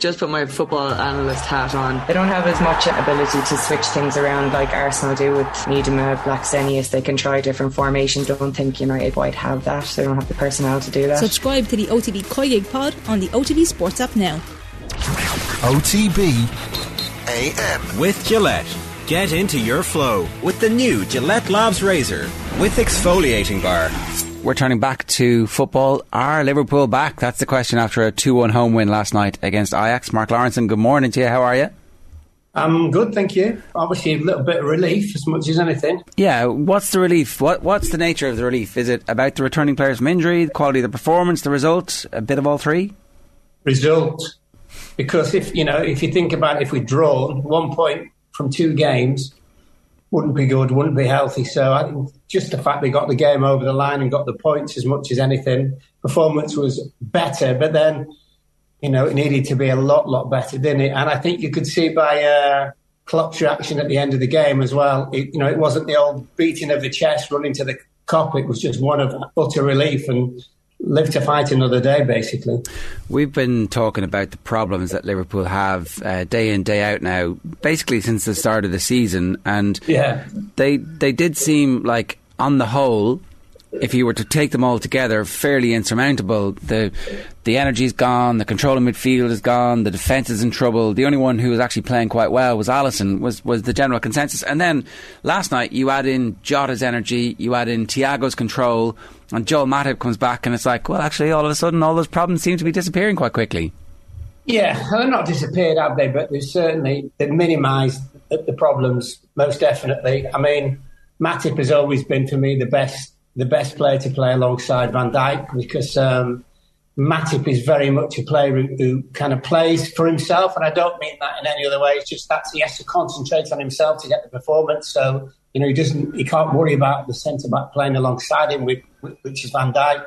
just put my football analyst hat on. They don't have as much ability to switch things around like Arsenal do with Miedema, Blackstenius. They can try different formations. Don't think United quite have that. They don't have the personnel to do that. Subscribe to the OTB Koyig pod on the OTB Sports app now. OTB AM. With Gillette. Get into your flow with the new Gillette Labs Razor with exfoliating bar. We're turning back to football. Are Liverpool back? That's the question after a 2 1 home win last night against Ajax. Mark Lawrenson, good morning to you. How are you? I'm good, thank you. Obviously, a little bit of relief as much as anything. Yeah, what's the relief? What What's the nature of the relief? Is it about the returning players from injury, the quality of the performance, the result, a bit of all three? Result. Because if you know, if you think about it, if we draw one point from two games, wouldn't be good, wouldn't be healthy. So I think just the fact they got the game over the line and got the points as much as anything, performance was better. But then, you know, it needed to be a lot, lot better, didn't it? And I think you could see by uh, Klopp's reaction at the end of the game as well. It, you know, it wasn't the old beating of the chest, running to the Kop. It was just one of utter relief and live to fight another day, basically. We've been talking about the problems that Liverpool have uh, day in day out now, basically since the start of the season, and yeah. they they did seem like on the whole. If you were to take them all together, fairly insurmountable. The the energy's gone, the control of midfield is gone, the defence is in trouble. The only one who was actually playing quite well was Alisson, was, was the general consensus. And then last night you add in Jota's energy, you add in Thiago's control, and Joel Matip comes back, and it's like, well, actually, all of a sudden, all those problems seem to be disappearing quite quickly. Yeah, they're not disappeared, have they? But they've certainly they've minimised the problems most definitely. I mean, Matip has always been for me the best the best player to play alongside Van Dijk because um, Matip is very much a player who, who, kind of plays for himself, and I don't mean that in any other way. It's just that he has to concentrate on himself to get the performance. So you know, he doesn't, he can't worry about the centre back playing alongside him, with, which is Van Dijk.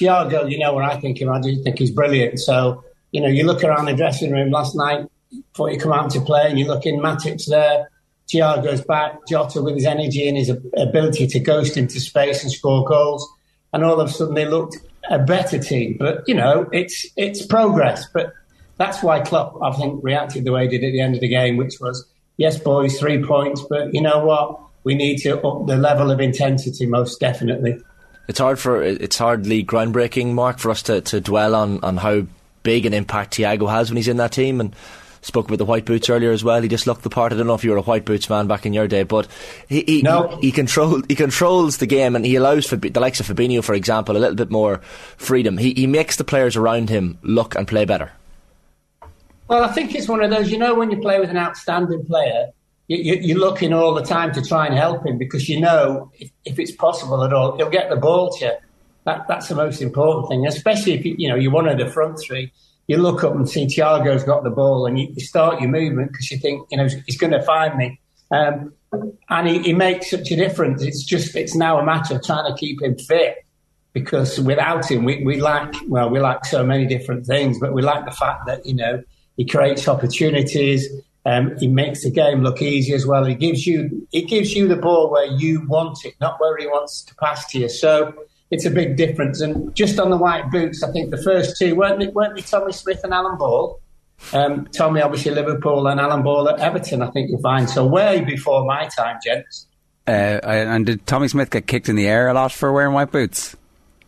Thiago, you know what I think of him. I do think he's brilliant. So, you know, you look around the dressing room last night before you come out to play, and you look in Matip's there. Thiago's back, Jota with his energy and his ability to ghost into space and score goals, and all of a sudden they looked a better team. But you know, it's it's progress. But that's why Klopp, I think, reacted the way he did at the end of the game, which was, yes, boys, three points, but you know what? we need to up the level of intensity most definitely. It's hard for it's hardly groundbreaking, Mark, for us to, to dwell on, on how big an impact Thiago has when he's in that team and spoke about the white boots earlier as well. He just looked the part. I don't know if you were a white boots man back in your day, but he he, no. he, he control he controls the game and he allows for the likes of Fabinho, for example, a little bit more freedom. He he makes the players around him look and play better. Well, I think it's one of those. You know, when you play with an outstanding player, you, are looking all the time to try and help him because you know if, if it's possible at all, he'll get the ball to you. That, that's the most important thing, especially if you, you know you're one of the front three. You look up and see Thiago's got the ball, and you, you start your movement because you think you know he's going to find me. Um, and he, he, makes such a difference. It's just it's now a matter of trying to keep him fit because without him, we, we lack well, we lack so many different things, but we lack the fact that you know he creates opportunities. Um, he makes the game look easy as well. He gives you he gives you the ball where you want it, not where he wants to pass to you. So it's a big difference. And just on the white boots, I think the first two weren't it, weren't they Tommy Smith and Alan Ball? Um, Tommy obviously Liverpool and Alan Ball at Everton. I think you'll find so way before my time, gents. Uh, and did Tommy Smith get kicked in the air a lot for wearing white boots?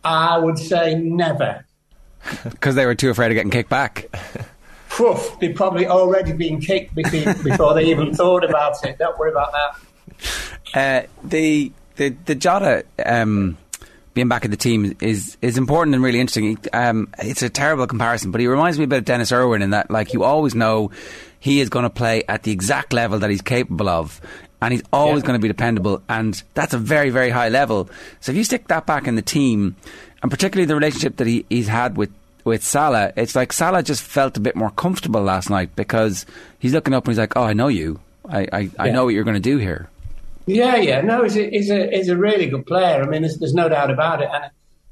I would say never. Because they were too afraid of getting kicked back. Poof, they'd probably already been kicked before they even thought about it. Don't worry about that. Uh, the the the Jota um, being back in the team is is important and really interesting. Um, it's a terrible comparison, but he reminds me a bit of Denis Irwin in that, like, you always know he is going to play at the exact level that he's capable of. And he's always yeah. going to be dependable, and that's a very, very high level. So if you stick that back in the team, and particularly the relationship that he, he's had with with Salah, it's like Salah just felt a bit more comfortable last night because he's looking up and he's like, "Oh, I know you. I I, I know what you're going to do here." Yeah, yeah. No, he's a, he's a he's a really good player. I mean, there's, there's no doubt about it. And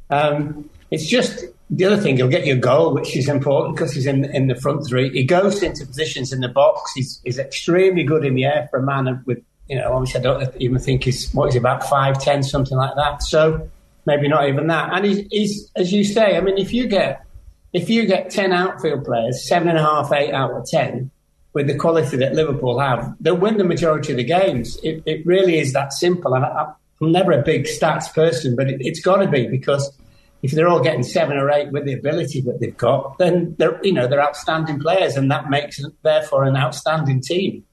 um, it's just the other thing. He'll get your goal, which is important because he's in in the front three. He goes into positions in the box. He's he's extremely good in the air for a man with you know. Obviously, I don't even think he's what is he about five ten something like that. So maybe not even that. And he's, he's as you say. I mean, if you get if you get 10 outfield players, seven and a half, eight out of 10, with the quality that Liverpool have, they'll win the majority of the games. It, it really is that simple. And I, am never a big stats person, but it, has got to be because if they're all getting seven or eight with the ability that they've got, then they're you know they're outstanding players, and that makes therefore an outstanding team.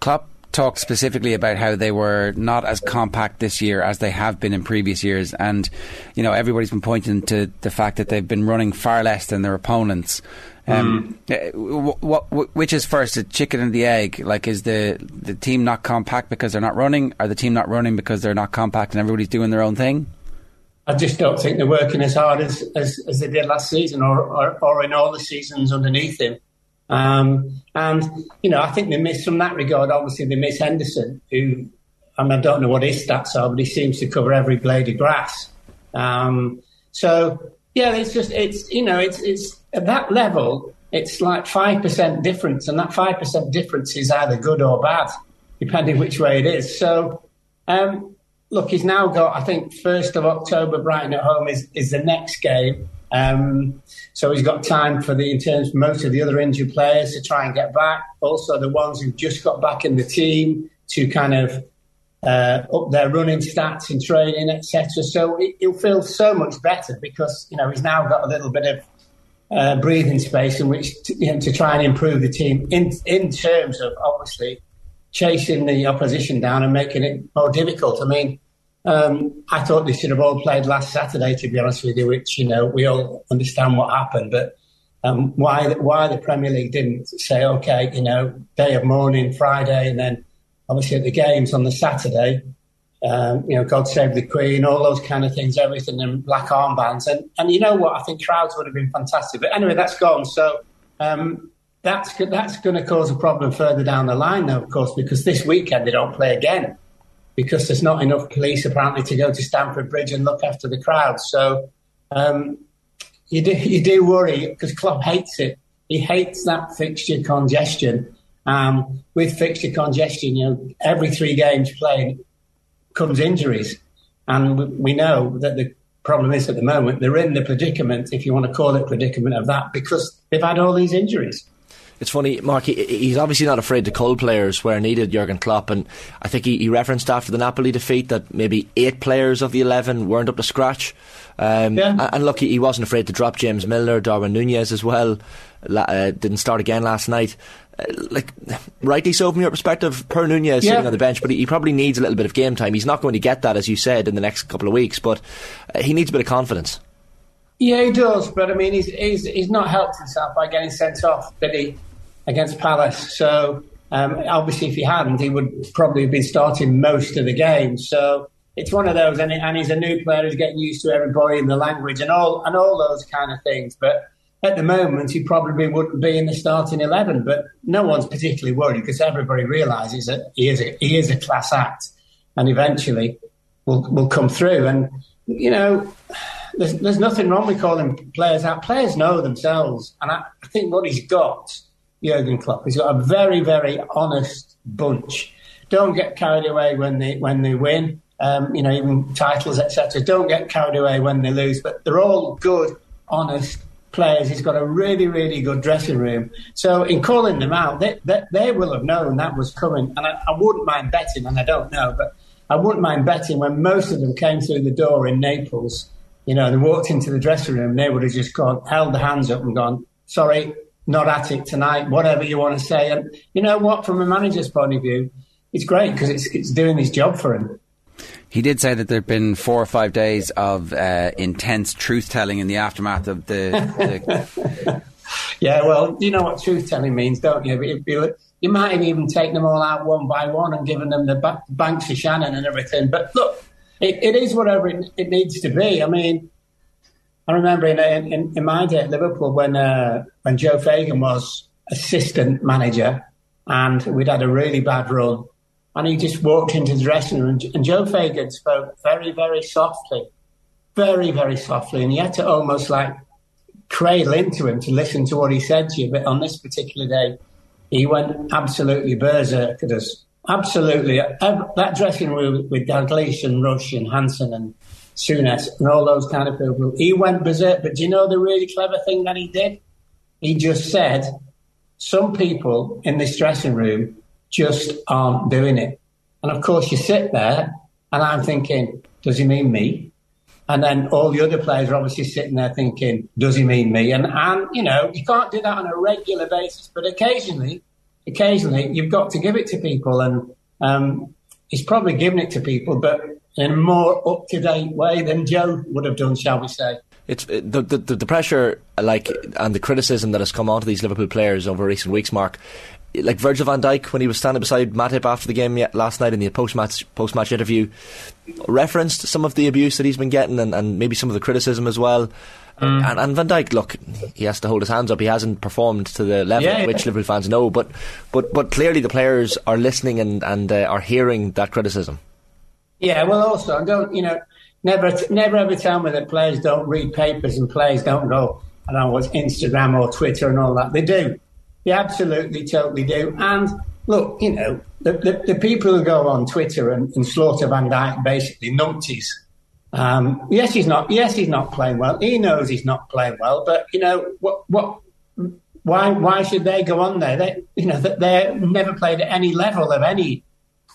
Klopp talked specifically about how they were not as compact this year as they have been in previous years, and you know everybody's been pointing to the fact that they've been running far less than their opponents. Um, mm. what, what, which is first, the chicken and the egg? Like, is the the team not compact because they're not running? Are the team not running because they're not compact and everybody's doing their own thing? I just don't think they're working as hard as, as, as they did last season or, or, or in all the seasons underneath him. Um, and, you know, I think they miss from that regard, obviously, they miss Henderson, who, I, mean, I don't know what his stats are, but he seems to cover every blade of grass. Um, so, yeah, it's just, it's, you know, it's, it's at that level, it's like 5% difference, and that 5% difference is either good or bad, depending which way it is. So, um, look, he's now got, I think, 1st of October, Brighton at home is, is the next game. Um, so he's got time for the, in terms most of the other injured players to try and get back. Also, the ones who've just got back in the team to kind of uh, up their running stats in training, etc. So he'll feel so much better because, you know, he's now got a little bit of uh, breathing space in which to, you know, to try and improve the team in, in terms of obviously chasing the opposition down and making it more difficult. I mean, um, I thought they should have all played last Saturday, to be honest with you, which, you know, we all understand what happened. But um, why, why the Premier League didn't say, OK, you know, day of mourning Friday and then obviously at the games on the Saturday, um, you know, God Save the Queen, all those kind of things, everything, and black armbands. And, and you know what? I think crowds would have been fantastic. But anyway, that's gone. So um, that's that's going to cause a problem further down the line, though, of course, because this weekend they don't play again because there's not enough police apparently to go to Stamford Bridge and look after the crowd. So um, you do you do worry because Klopp hates it. He hates that fixture congestion. Um, with fixture congestion, you know, every three games played comes injuries, and we know that the problem is at the moment they're in the predicament, if you want to call it predicament of that, because they've had all these injuries it's funny, Mark. He, he's obviously not afraid to cull players where needed. Jurgen Klopp, and I think he, he, referenced after the Napoli defeat that maybe eight players of the eleven weren't up to scratch. Um, yeah. And look, he wasn't afraid to drop James Milner, Darwin Nunez as well. Uh, didn't start again last night. Uh, like, rightly so from your perspective, per Nunez yeah. sitting on the bench, but he, he, probably needs a little bit of game time. He's not going to get that, as you said, in the next couple of weeks, but uh, he needs a bit of confidence. Yeah, he does, but I mean, he's, he's, he's not helped himself by getting sent off, did he? Against Palace. So um, obviously, if he hadn't, he would probably have been starting most of the games. So it's one of those, and, and he's a new player who's getting used to everybody and the language and all and all those kind of things. But at the moment, he probably wouldn't be in the starting eleven. But no one's particularly worried because everybody realises that he is a, he is a class act, and eventually will will come through. And you know. There's, there's nothing wrong with calling players out. Players know themselves, and I, I think what he's got Jurgen Klopp. He's got a very, very honest bunch. Don't get carried away when they when they win. Um, you know, even titles, etc. Don't get carried away when they lose. But they're all good, honest players. He's got a really, really good dressing room. So in calling them out, they, they, they will have known that was coming. And I, I wouldn't mind betting, and I don't know, but I wouldn't mind betting when most of them came through the door in Naples. You know, they walked into the dressing room, they would have just gone, held the hands up and gone, "Sorry, not at it tonight, whatever you want to say. And you know what? From a manager's point of view, it's great because it's, it's doing his job for him. He did say that there have been four or five days of uh, intense truth telling in the aftermath of the. the... yeah, well, you know what truth telling means, don't you? you? You might have even taken them all out one by one and given them the ba- banks of Shannon and everything. But look, it, it is whatever it, it needs to be. I mean, I remember in, in, in my day at Liverpool when uh, when Joe Fagan was assistant manager and we'd had a really bad run, and he just walked into the dressing room and Joe Fagan spoke very very softly, very very softly, and you had to almost like cradle into him to listen to what he said to you. But on this particular day, he went absolutely berserk at us. Absolutely, that dressing room with Dalglish and Rush and Hansen and Souness, and all those kind of people. He went berserk. But do you know the really clever thing that he did? He just said, some people in this dressing room just aren't doing it. And of course, you sit there, and I'm thinking, does he mean me? And then all the other players are obviously sitting there thinking, does he mean me? And, and you know, you can't do that on a regular basis, but occasionally, occasionally, you've got to give it to people. And um, he's probably given it to people, but in a more up to date way than Joe would have done, shall we say. It's the, the the pressure, like, and the criticism that has come onto these Liverpool players over recent weeks, Mark like Virgil van Dijk when he was standing beside Matip after the game last night in the post match post match interview, referenced some of the abuse that he's been getting and, and maybe some of the criticism as well. Mm. And, and, Van Dijk, look, he has to hold his hands up. He hasn't performed to the level yeah, which yeah. Liverpool fans know, but but but clearly the players are listening and and uh, are hearing that criticism. Yeah, well, also, I don't you know? Never, never ever tell me that players don't read papers and players don't go. I don't know what's Instagram or Twitter and all that. They do. They absolutely, totally do. And look, you know, the, the, the people who go on Twitter and, and slaughter Van Dijk basically numpties. Um, yes, he's not. Yes, he's not playing well. He knows he's not playing well. But you know what? What? Why? Why should they go on there? They, you know, that they never played at any level of any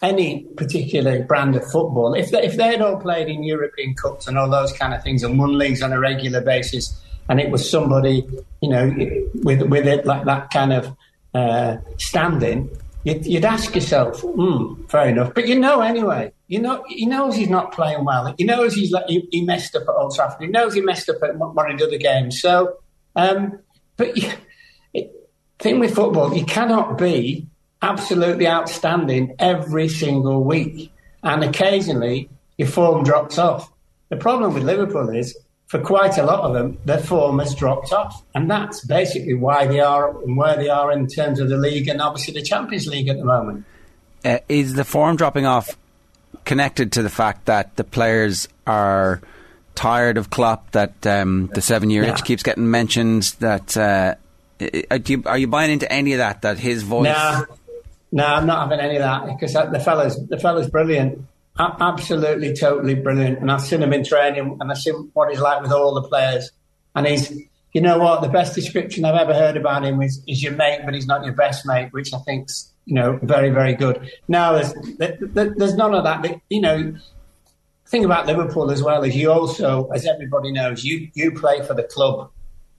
any particular brand of football. If they, if they'd all played in European cups and all those kind of things and won leagues on a regular basis, and it was somebody, you know, with with it like that kind of uh, standing, you'd, you'd, ask yourself, hmm, fair enough. But you know anyway. You know, he knows he's not playing well. He knows he's like, he, he, messed up at Old Trafford. He knows he messed up at one of the other games. So, um, but you, it, thing with football, you cannot be absolutely outstanding every single week, and occasionally your form drops off. The problem with Liverpool is for quite a lot of them, their form has dropped off. And that's basically why they are and where they are in terms of the league and obviously the Champions League at the moment. Uh, is the form dropping off connected to the fact that the players are tired of Klopp, that um, the seven year itch keeps getting mentioned, that. Uh, are you, are you buying into any of that? That his voice? No, no, I'm not having any of that because uh, the fella's the fella's brilliant absolutely, totally brilliant. And I've seen him in training and I've seen what he's like with all the players. And he's, you know what, the best description I've ever heard about him is, is your mate, but he's not your best mate, which I think's, you know, very, very good. Now, there's, there's none of that. You know, thing about Liverpool as well is you also, as everybody knows, you, you play for the club,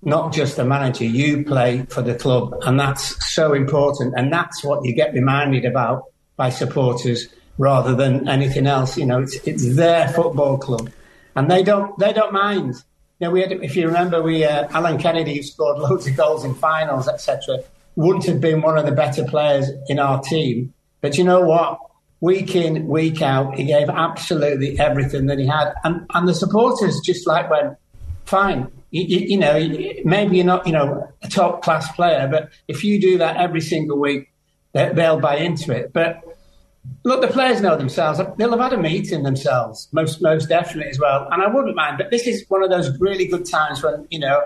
not just the manager. You play for the club. And that's so important. And that's what you get reminded about by supporters rather than anything else. You know, it's it's their football club, and they don't they don't mind. You know, we had, if you remember, we uh, Alan Kennedy, who scored loads of goals in finals, etc., wouldn't have been one of the better players in our team. But you know what? Week in, week out, he gave absolutely everything that he had, and and the supporters just like went, fine. You, you, know, maybe you're not, you know, a top class player, but if you do that every single week, they'll buy into it. But Look, the players know themselves. They'll have had a meeting themselves, most most definitely as well. And I wouldn't mind, but this is one of those really good times when you know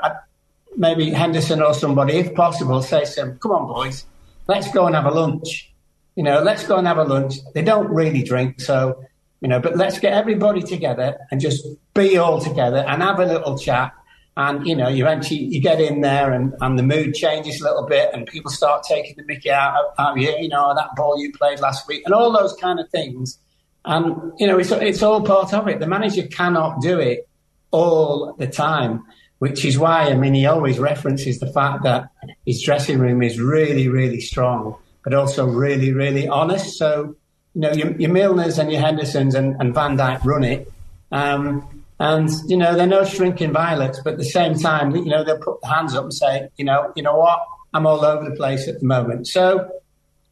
maybe Henderson or somebody, if possible, say to them, "Come on, boys, let's go and have a lunch." You know, let's go and have a lunch. They don't really drink, so you know, but let's get everybody together and just be all together and have a little chat. And you know you eventually you get in there and, and the mood changes a little bit and people start taking the mickey out of you. You know that ball you played last week and all those kind of things. And you know it's, it's all part of it. The manager cannot do it all the time which is why i mean he always references the fact that his dressing room is really really strong but also really really honest. So you know your, your milners and your hendersons and, and van Dijk run it um, and, you know, they're no shrinking violets, but at the same time, you know, they'll put their hands up and say, you know, you know what? I'm all over the place at the moment. So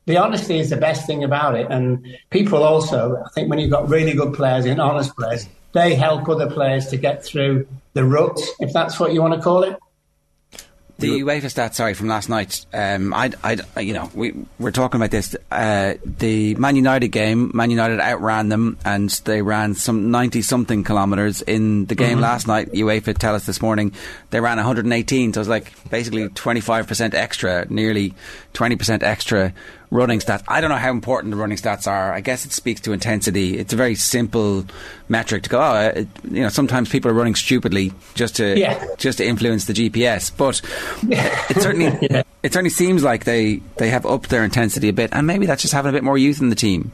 the honesty is the best thing about it. And people also, I think when you've got really good players and honest players, they help other players to get through the ruts, if that's what you want to call it. The UEFA stats, sorry, from last night. Um, I, I, you know, we we're talking about this. Uh, the Man United game, Man United outran them, and they ran some ninety something kilometres in the game mm-hmm. last night. UEFA tell us this morning they ran 118, so it was like basically 25 percent extra, nearly 20 percent extra running stats. I don't know how important the running stats are. I guess it speaks to intensity. It's a very simple metric to go. Oh, it, you know, sometimes people are running stupidly just to Yeah. just to influence the GPS. But it certainly Yeah. it certainly seems like they they have upped their intensity a bit, and maybe that's just having a bit more youth in the team.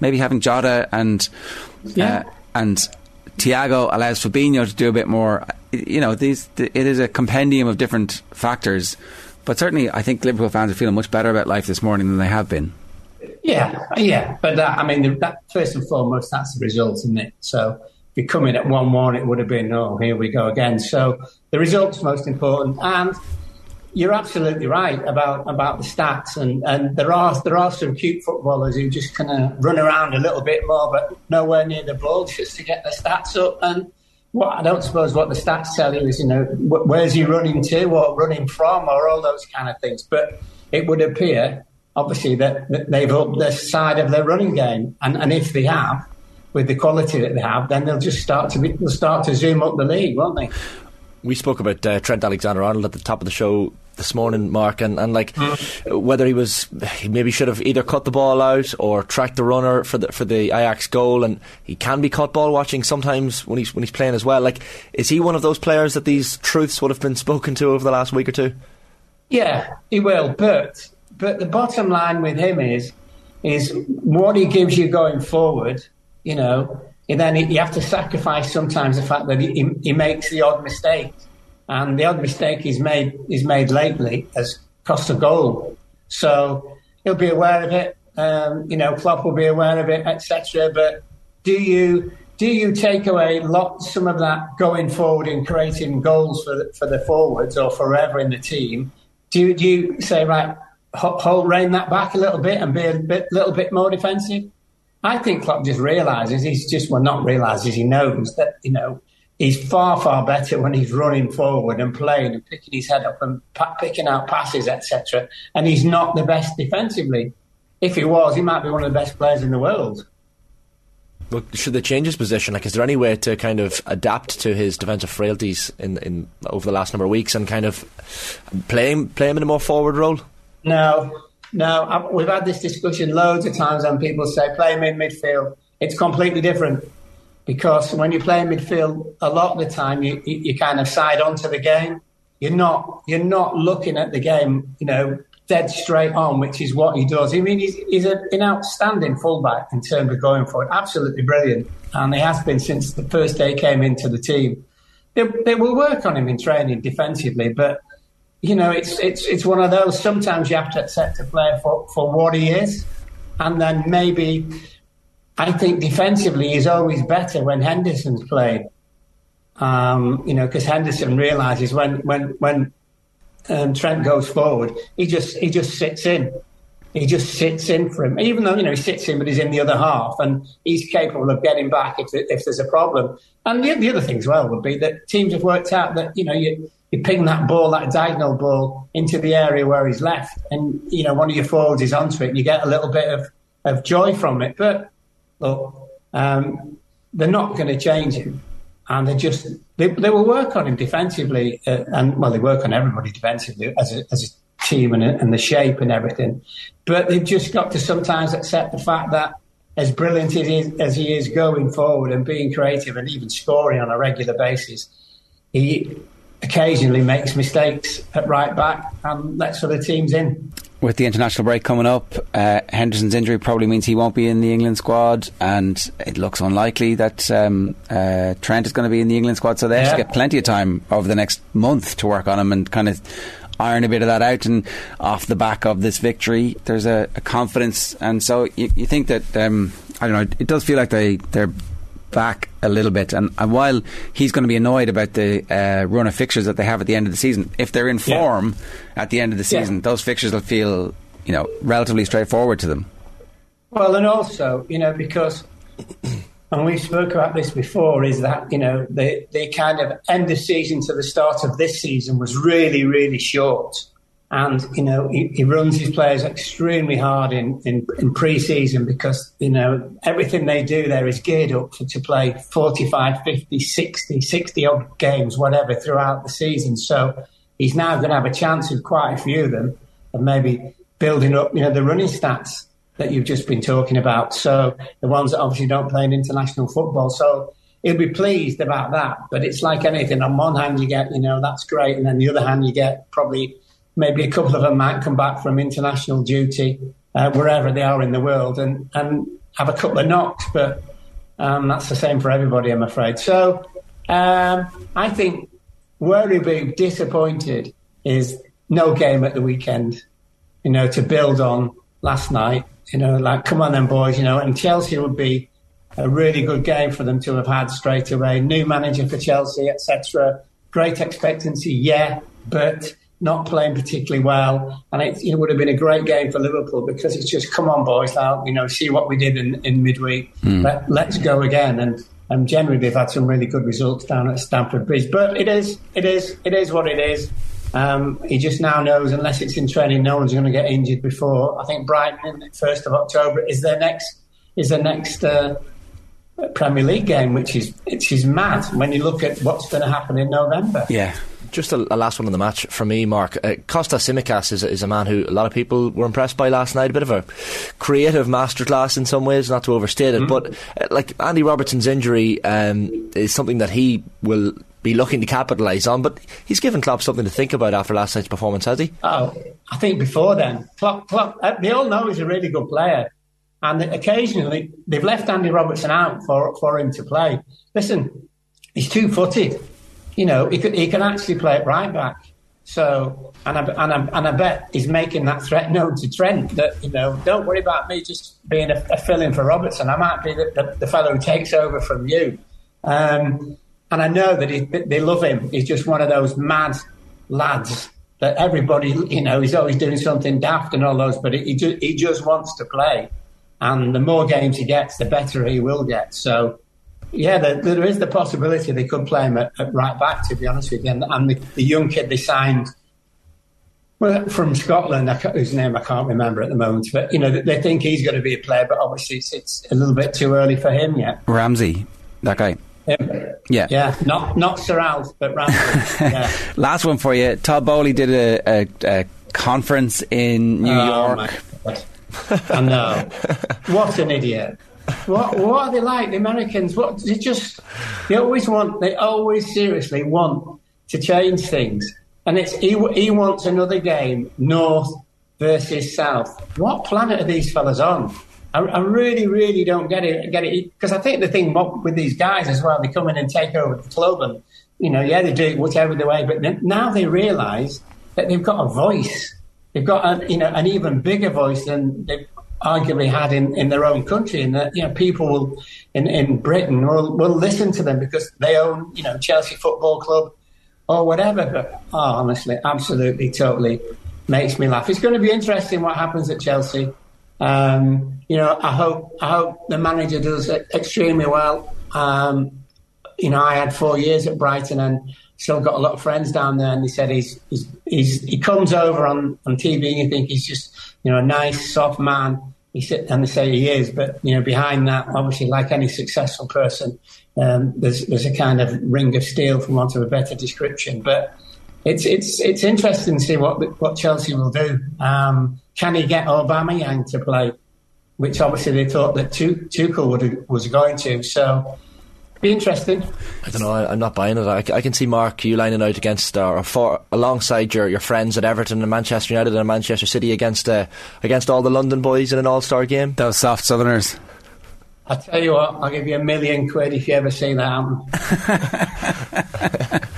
Maybe having Jota and Yeah. uh, and Thiago allows Fabinho to do a bit more. You know, these it is a compendium of different factors. But certainly, I think Liverpool fans are feeling much better about life this morning than they have been. Yeah, yeah, but that, I mean, that, first and foremost, that's the result, isn't it? So, if you come in at one-one, it would have been, oh, here we go again. So, the result's most important, and you're absolutely right about about the stats, and, and there are there are some cute footballers who just kind of run around a little bit more, but nowhere near the ball just to get their stats up. And what I don't suppose what the stats tell you is, you know, wh- where's he running to, or running from, or all those kind of things. But it would appear, obviously, that, that they've upped the side of their running game, and and if they have, with the quality that they have, then they'll just start to be, they'll start to zoom up the league, won't they? We spoke about uh, Trent Alexander-Arnold at the top of the show this morning, Mark, and, and like mm-hmm. whether he was he maybe should have either cut the ball out or tracked the runner for the for the Ajax goal, and he can be caught ball watching sometimes when he's when he's playing as well. Like, is he one of those players that these truths would have been spoken to over the last week or two? Yeah, he will. But but the bottom line with him is is what he gives you going forward. You know, and then you have to sacrifice sometimes the fact that he, he makes the odd mistake, and the odd mistake he's made is made lately has cost a goal. So he'll be aware of it. Um, you know, Klopp will be aware of it, etc. But do you do you take away lot some of that going forward and creating goals for the, for the forwards or forever in the team? Do you, do you say right, ho- hold rein that back a little bit and be a bit little bit more defensive? I think Klopp just realizes he's just well not realizes he knows that you know he's far far better when he's running forward and playing and picking his head up and pa- picking out passes etc. And he's not the best defensively. If he was, he might be one of the best players in the world. Well, should they change his position? Like, is there any way to kind of adapt to his defensive frailties in, in over the last number of weeks and kind of play him play him in a more forward role? No, no. I, we've had this discussion loads of times, and people say play him in midfield. It's completely different because when you play midfield, a lot of the time you, you, you kind of side onto the game. You're not you're not looking at the game, you know, dead straight on, which is what he does. I mean, he's, he's a, an outstanding fullback in terms of going forward. Absolutely brilliant, and he has been since the first day he came into the team. They, they will work on him in training defensively, but you know, it's it's it's one of those. Sometimes you have to accept a player for, for what he is, and then maybe I think defensively he's always better when Henderson's played. Um, you know, because Henderson realizes when when when um, Trent goes forward, he just he just sits in. He just sits in for him, even though you know he sits in, but he's in the other half, and he's capable of getting back if if there's a problem. And the, the other thing as well would be that teams have worked out that you know you you ping that ball, that diagonal ball, into the area where he's left, and you know one of your forwards is onto it, and you get a little bit of, of joy from it. But look, um, they're not going to change him, and they just they, they will work on him defensively, uh, and well, they work on everybody defensively as a, as a team and, and the shape and everything. But they've just got to sometimes accept the fact that as brilliant as he is, as he is going forward and being creative and even scoring on a regular basis, he occasionally makes mistakes at right back and lets other teams in. With the international break coming up, uh, Henderson's injury probably means he won't be in the England squad, and it looks unlikely that um, uh, Trent is going to be in the England squad. So they have to get plenty of time over the next month to work on him and kind of iron a bit of that out. And off the back of this victory, there's a, a confidence, and so you, you think that um, I don't know. It does feel like they they're back a little bit. And, and while he's going to be annoyed about the uh, run of fixtures that they have at the end of the season, if they're in Yeah. form at the end of the Yeah. season, those fixtures will feel, you know, relatively straightforward to them. Well, and also, you know, because, and we spoke about this before, is that, you know, the, the kind of end of season to the start of this season was really, really short. And, you know, he, he runs his players extremely hard in, in, in pre season because, you know, everything they do there is geared up to play 45, 50, 60, 60 odd games, whatever, throughout the season. So he's now going to have a chance with quite a few of them of maybe building up, you know, the running stats that you've just been talking about. So the ones that obviously don't play in international football. So he'll be pleased about that. But it's like anything. On one hand, you get, you know, that's great. And then the other hand, you get probably maybe a couple of them might come back from international duty, uh, wherever they are in the world, and, and have a couple of knocks. But um, that's the same for everybody, I'm afraid. So um, I think where he'll be disappointed is no game at the weekend, you know, to build on last night. You know, like, come on then, boys, you know, and Chelsea would be a really good game for them to have had straight away. New manager for Chelsea, etc. Great expectancy, yeah, but not playing particularly well. And it, it, would have been a great game for Liverpool because it's just, come on, boys, now, you know, see what we did in, in midweek. Mm. Let, let's go again. And, and generally, they've had some really good results down at Stamford Bridge. But it is, it is, it is what it is. Um, he just now knows, unless it's in training, no one's going to get injured before. I think Brighton, first of October, is their next is their next uh, Premier League game, which is which is mad when you look at what's going to happen in November. Yeah. Just a, a, last one on the match for me, Mark. Uh, Kostas Tsimikas is, is a man who a lot of people were impressed by last night. A bit of a creative masterclass in some ways, not to overstate it. Mm. But uh, like Andy Robertson's injury um, is something that he will be looking to capitalise on. But he's given Klopp something to think about after last night's performance, has he? Oh, I think before then, Klopp, Klopp uh, they all know he's a really good player. And occasionally they've left Andy Robertson out for, for him to play. Listen, he's two footed. You know, he, could, he can actually play it right back. So, and I, and, I, and I bet he's making that threat known to Trent that, you know, don't worry about me just being a, a fill in for Robertson. I might be the, the, the fellow who takes over from you. Um, and I know that he, they love him. He's just one of those mad lads that everybody, you know, he's always doing something daft and all those, but he, just, he just wants to play. And the more games he gets, the better he will get. So, yeah, there, there is the possibility they could play him at, at, right back, to be honest with you. And, and the, the, young kid they signed well, from Scotland, whose name I can't remember at the moment, but, you know, they think he's going to be a player, but obviously it's, it's a little bit too early for him yet. Ramsey, that guy. Yeah, yeah, not not Sir Alf, but Ramsey. yeah. Last one for you. Todd Boehly did a, a, a conference in New oh, York. I know. What an idiot. What what are they like? The Americans? What they just they always want. They always seriously want to change things, and it's he, he wants another game, North versus South. What planet are these fellas on? I, really, really don't get it. Get it because I think the thing with these guys as well, they come in and take over the club, and you know, yeah, they do it whatever the way, but now they realise that they've got a voice. They've got a, you know an even bigger voice than they've arguably had in, in their own country, and that you know people will, in in Britain will will listen to them because they own you know Chelsea Football Club or whatever. But oh, honestly, absolutely, totally makes me laugh. It's going to be interesting what happens at Chelsea. Um, you know, I hope I hope the manager does extremely well. Um, you know, I had four years at Brighton and still got a lot of friends down there, and he said he's, he's, he's he comes over on, on TV and you think he's just you know a nice soft man. He sit, and they say he is, but you know behind that, obviously, like any successful person, um, there's there's a kind of ring of steel, for want of a better description. But it's it's it's interesting to see what what Chelsea will do. Um, can he get Aubameyang to play? Which obviously they thought that Tuchel would, was going to. So be interesting. I don't know. I, am not buying it. I, I, can see Mark you lining out against uh, or for alongside your, your friends at Everton and Manchester United and Manchester City against uh, against all the London boys in an All Star game. Those soft Southerners. I tell you what, I'll give you a million quid if you ever see that happen.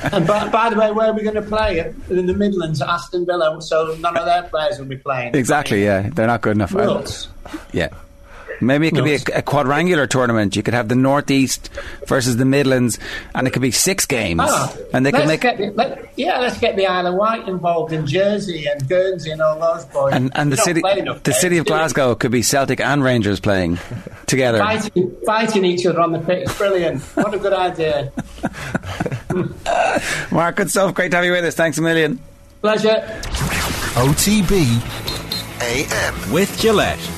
and by, by, the way, where are we going to play? In the Midlands, Aston Villa, so none of their players will be playing. Exactly, yeah. They're not good enough. Yeah. Maybe it could be a, a, quadrangular tournament. You could have the Northeast versus the Midlands, and it could be six games. Ah, and they could make. The, let, yeah, let's get the Isle of Wight involved in Jersey and Guernsey and all those boys. And, and the city, the city of Glasgow could be Celtic and Rangers playing together, fighting, fighting each other on the pitch. Brilliant! What a good idea. Mark, good stuff. Great to have you with us. Thanks a million. Pleasure. OTB AM with Gillette.